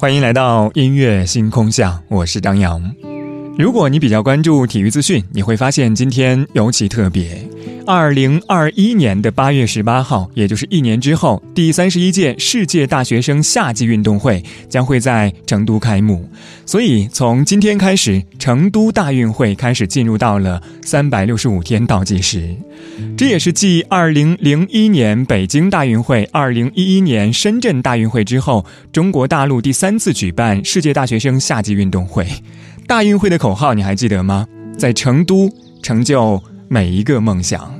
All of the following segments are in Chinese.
欢迎来到音乐星空下，我是张扬。如果你比较关注体育资讯，你会发现今天尤其特别。二零二一年的八月十八号，也就是一年之后，第三十一届世界大学生夏季运动会将会在成都开幕。所以，从今天开始，成都大运会开始进入到了三百六十五天倒计时。这也是继二零零一年北京大运会、二零一一年深圳大运会之后，中国大陆第三次举办世界大学生夏季运动会。大运会的口号你还记得吗？在成都成就每一个梦想。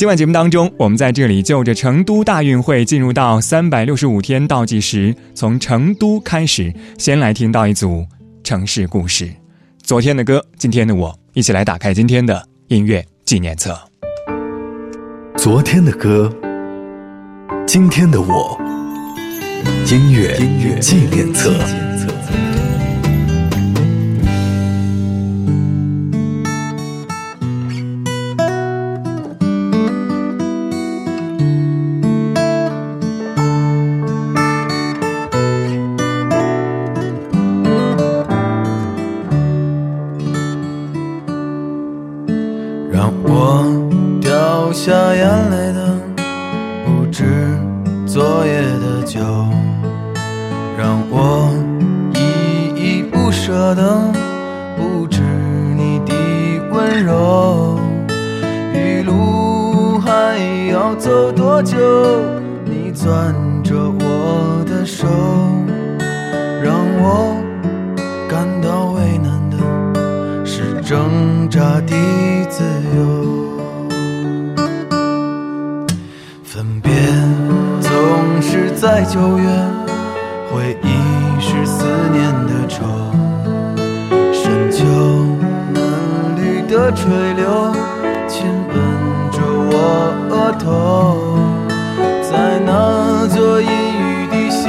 今晚节目当中，我们在这里就着成都大运会进入到三百六十五天倒计时，从成都开始，先来听到一组城市故事。昨天的歌，今天的我，一起来打开今天的音乐纪念册。昨天的歌，今天的我，音乐纪念册。在九月，回忆是思念的愁。深秋，嫩绿的垂柳亲吻着我额头。在那座阴雨的小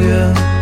遥远。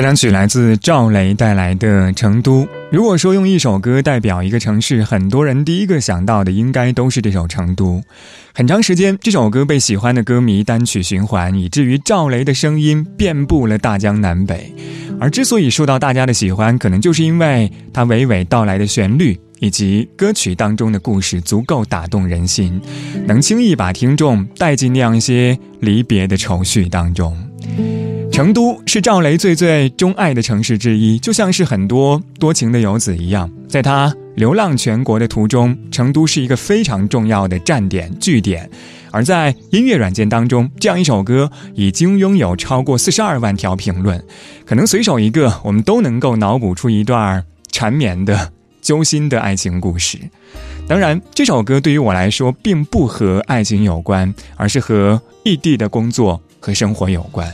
开场曲来自赵雷带来的《成都》。如果说用一首歌代表一个城市，很多人第一个想到的应该都是这首《成都》。很长时间，这首歌被喜欢的歌迷单曲循环，以至于赵雷的声音遍布了大江南北。而之所以受到大家的喜欢，可能就是因为它娓娓道来的旋律以及歌曲当中的故事足够打动人心，能轻易把听众带进那样一些离别的愁绪当中。成都是赵雷最最钟爱的城市之一，就像是很多多情的游子一样，在他流浪全国的途中，成都是一个非常重要的站点据点。而在音乐软件当中，这样一首歌已经拥有超过四十二万条评论，可能随手一个，我们都能够脑补出一段缠绵的、揪心的爱情故事。当然，这首歌对于我来说并不和爱情有关，而是和异地的工作和生活有关。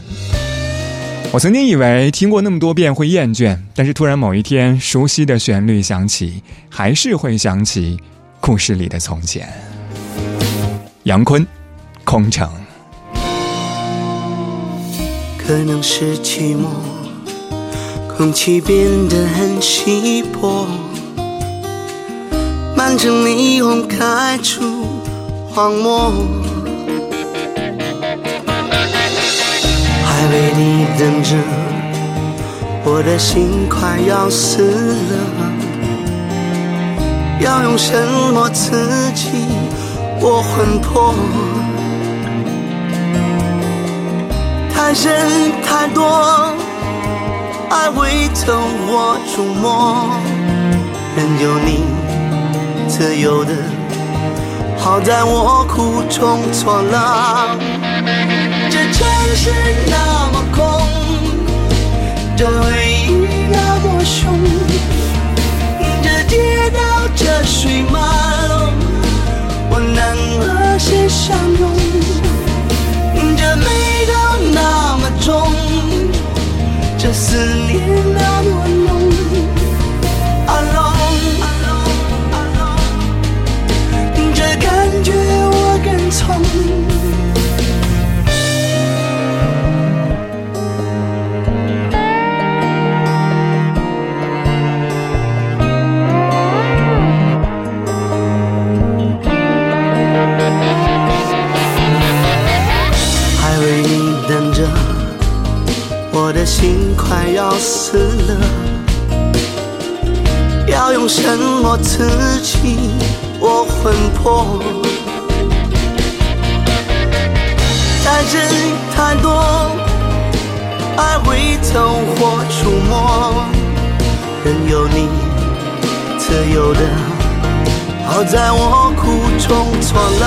我曾经以为听过那么多遍会厌倦，但是突然某一天，熟悉的旋律响起，还是会想起故事里的从前。杨坤，空城。可能是寂寞，空气变得很稀薄，满城霓虹开出荒漠。为你等着，我的心快要死了。要用什么刺激我魂魄？太深太多，爱会透我触摸，任由你自由的，好在我苦中作乐。这城市那么空，这回忆那么凶，这街道这水漫，我能和谁相拥？任由你自由的，好在我苦中作乐。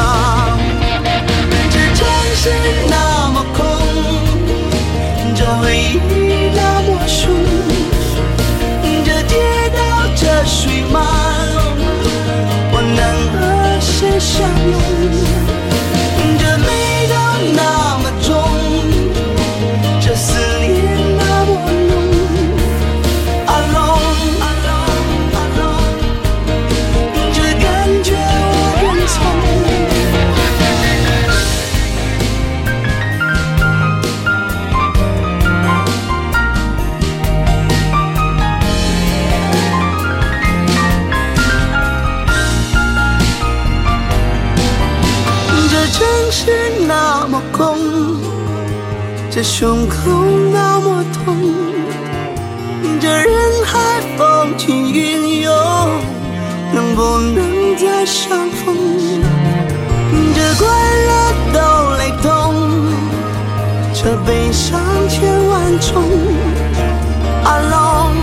这城市那么空，这回忆那么凶，这街道这水漫，我能和谁相拥？这味道那么么空，这胸口那么痛，这人海风起云涌，能不能再相逢？这快乐都雷同，这悲伤千万种。Alone，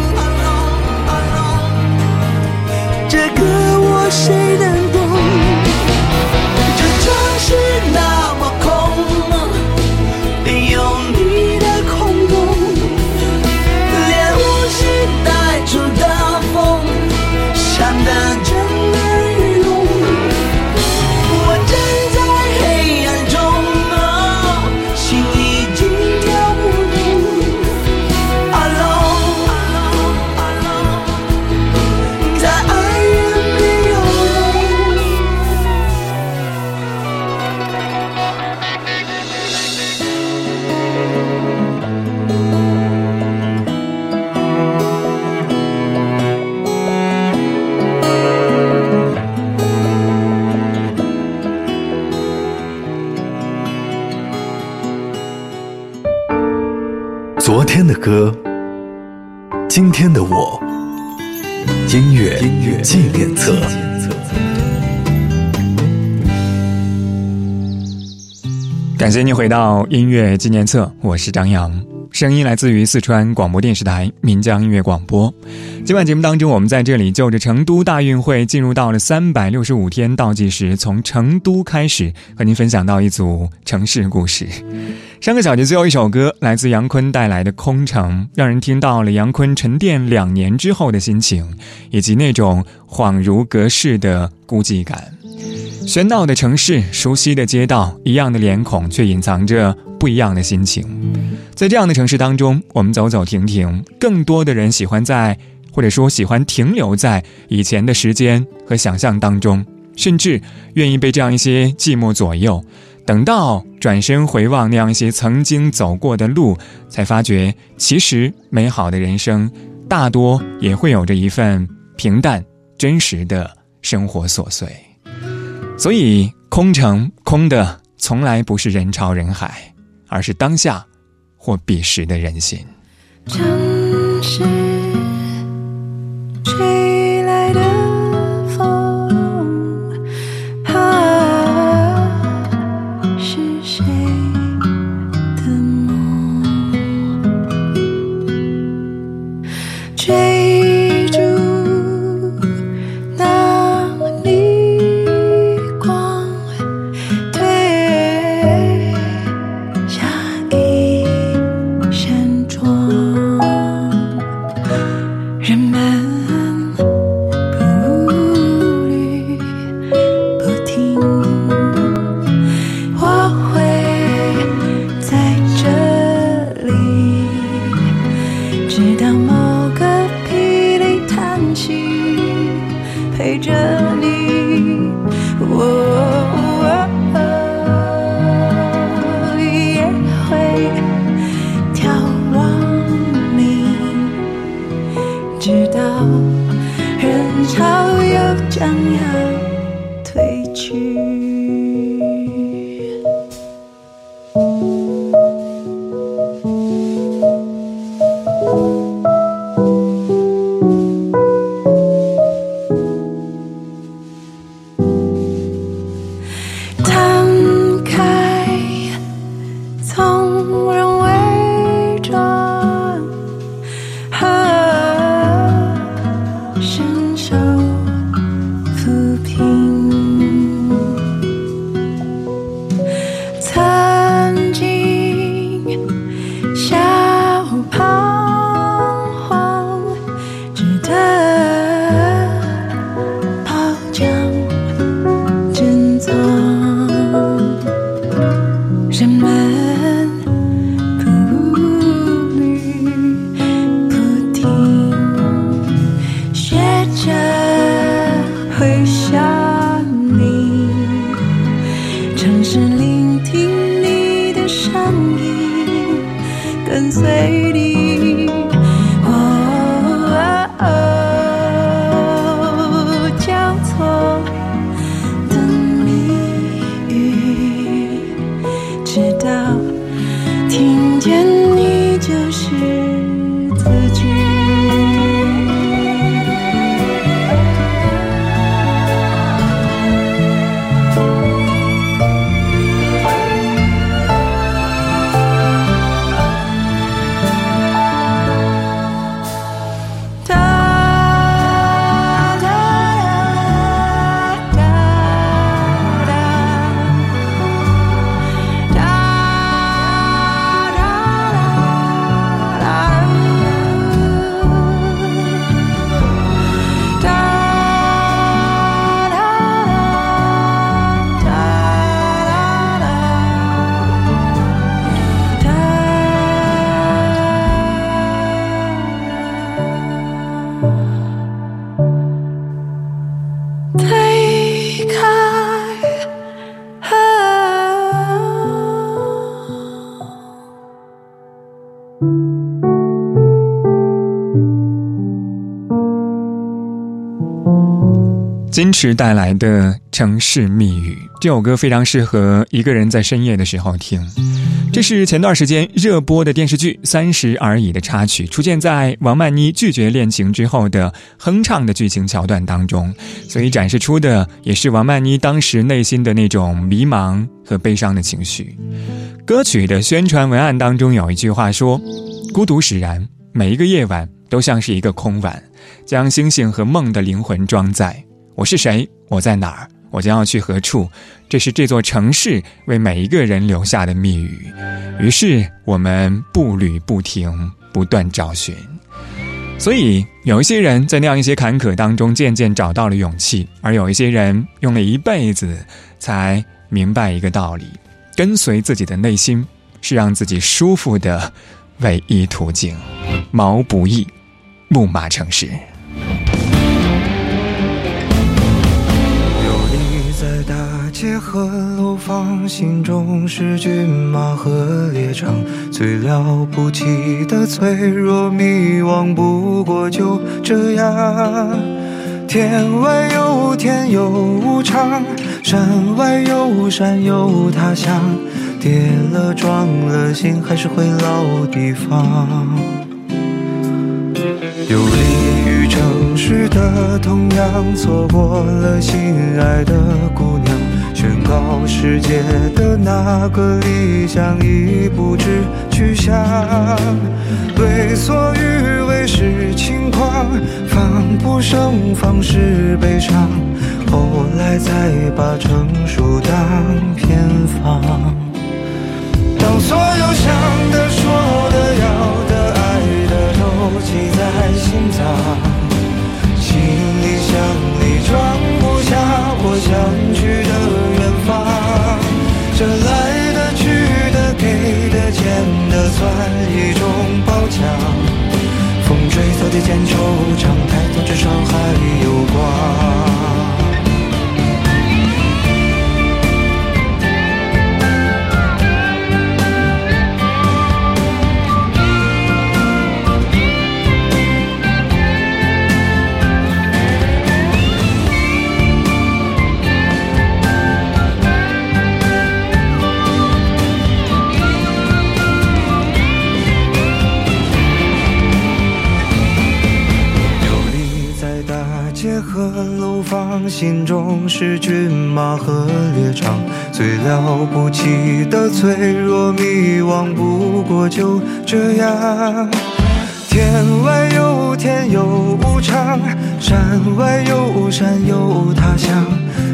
这歌我谁能纪念册。感谢你回到音乐纪念册，我是张扬，声音来自于四川广播电视台岷江音乐广播。今晚节目当中，我们在这里就着成都大运会进入到了三百六十五天倒计时，从成都开始，和您分享到一组城市故事。上个小节最后一首歌来自杨坤带来的《空城》，让人听到了杨坤沉淀两年之后的心情，以及那种恍如隔世的孤寂感。喧闹的城市，熟悉的街道，一样的脸孔，却隐藏着不一样的心情。在这样的城市当中，我们走走停停，更多的人喜欢在，或者说喜欢停留在以前的时间和想象当中，甚至愿意被这样一些寂寞左右。等到转身回望那样一些曾经走过的路，才发觉，其实美好的人生，大多也会有着一份平淡、真实的生活琐碎。所以，空城空的从来不是人潮人海，而是当下或彼时的人心。尝试聆听你的声音，跟随你。坚持带来的《城市密语》这首歌非常适合一个人在深夜的时候听。这是前段时间热播的电视剧《三十而已》的插曲，出现在王曼妮拒绝恋情之后的哼唱的剧情桥段当中，所以展示出的也是王曼妮当时内心的那种迷茫和悲伤的情绪。歌曲的宣传文案当中有一句话说：“孤独使然，每一个夜晚都像是一个空碗，将星星和梦的灵魂装载。”我是谁？我在哪儿？我将要去何处？这是这座城市为每一个人留下的密语。于是我们步履不停，不断找寻。所以有一些人在那样一些坎坷当中渐渐找到了勇气，而有一些人用了一辈子才明白一个道理：跟随自己的内心是让自己舒服的唯一途径。毛不易，木马城市。街和楼房，心中是骏马和猎场，最了不起的脆弱迷惘，不过就这样。天外有天有无常，山外有山有他乡，跌了撞了，心还是回老地方。游离于城市的同样，错过了心爱的姑娘。宣告世界的那个理想已不知去向，为所欲为是轻狂，防不胜防是悲伤，后来才把成熟当偏方。当所有想的、说的、要的、爱的都记在心脏，算一种褒奖。风吹草低见惆怅，抬头至少还有光。心中是骏马和猎场，最了不起的脆弱迷惘，不过就这样。天外有天有无常，山外有山有他乡，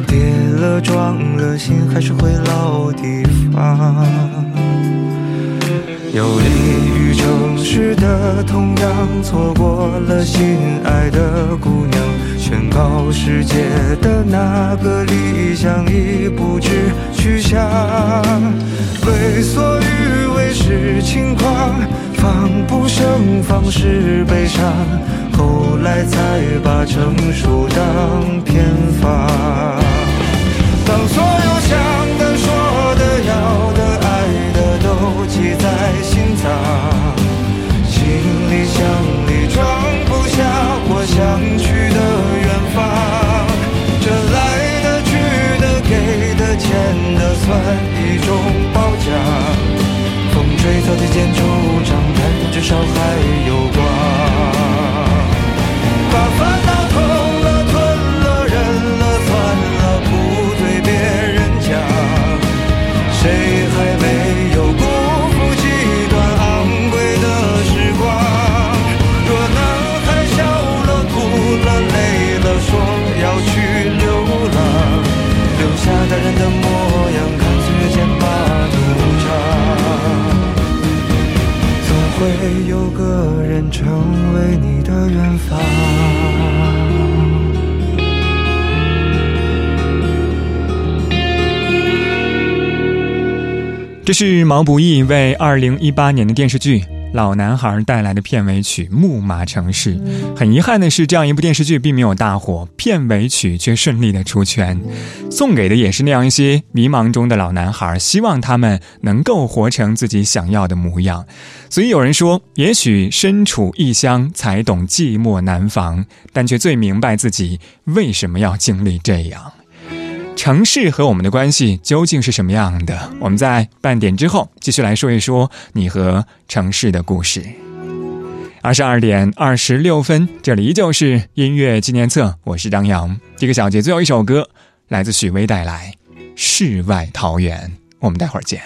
跌了撞了，心还是回老地方。游离于城市的同样，错过了心爱的姑娘。宣告世界的那个理想已不知去向，为所欲为是轻狂，防不胜防是悲伤，后来才把成熟当偏方。当所有想记在心脏，行李箱里装不下我想去的远方。这来的去的给的欠的。算一种褒奖，风吹草低见惆怅，但至少还有光。把烦恼这是毛不易为二零一八年的电视剧《老男孩带来的片尾曲《木马城市》。很遗憾的是，这样一部电视剧并没有大火，片尾曲却顺利的出圈，送给的也是那样一些迷茫中的老男孩，希望他们能够活成自己想要的模样。所以有人说，也许身处异乡才懂寂寞难防，但却最明白自己为什么要经历这样。城市和我们的关系究竟是什么样的？我们在半点之后继续来说一说你和城市的故事。二十二点二十六分，这里依旧是音乐纪念册，我是张扬。这个小节最后一首歌来自许巍带来《世外桃源》，我们待会儿见。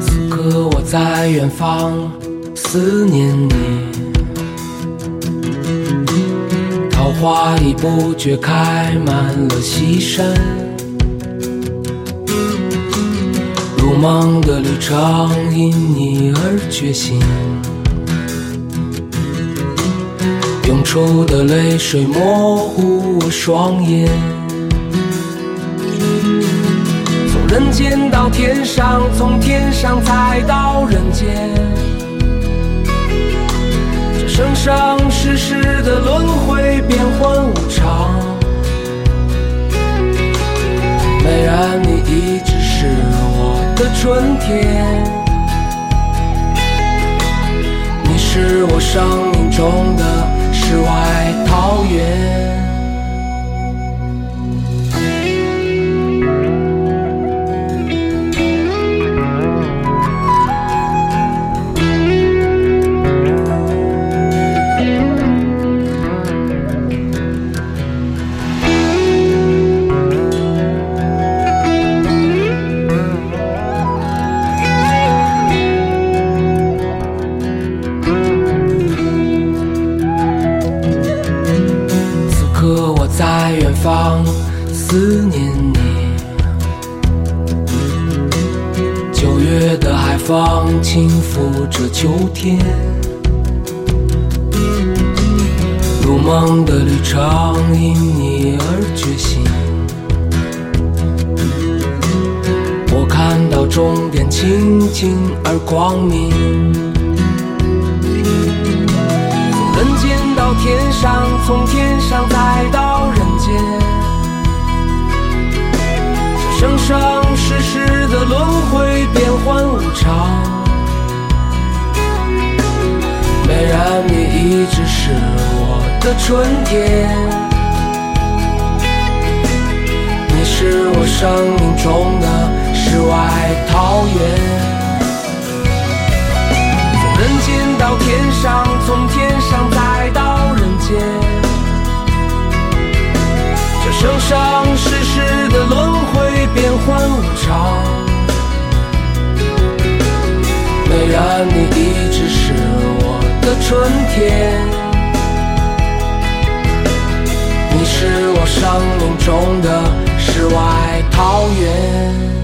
此刻我在远方思念你。花已不觉开满了西山，如梦的旅程因你而觉醒，涌出的泪水模糊我双眼，从人间到天上，从天上再到人间。生生世世的轮回，变幻无常。美然，你一直是我的春天，你是我生命中的世外桃源。思念你，九月的海风轻拂着秋天，如梦的旅程因你而觉醒。我看到终点清净而光明。从人间到天上，从天上再到人生生世世的轮回，变幻无常。美人，你一直是我的春天，你是我生命中的世外桃源。从人间到天上，变幻无常。美人，你一直是我的春天，你是我生命中的世外桃源。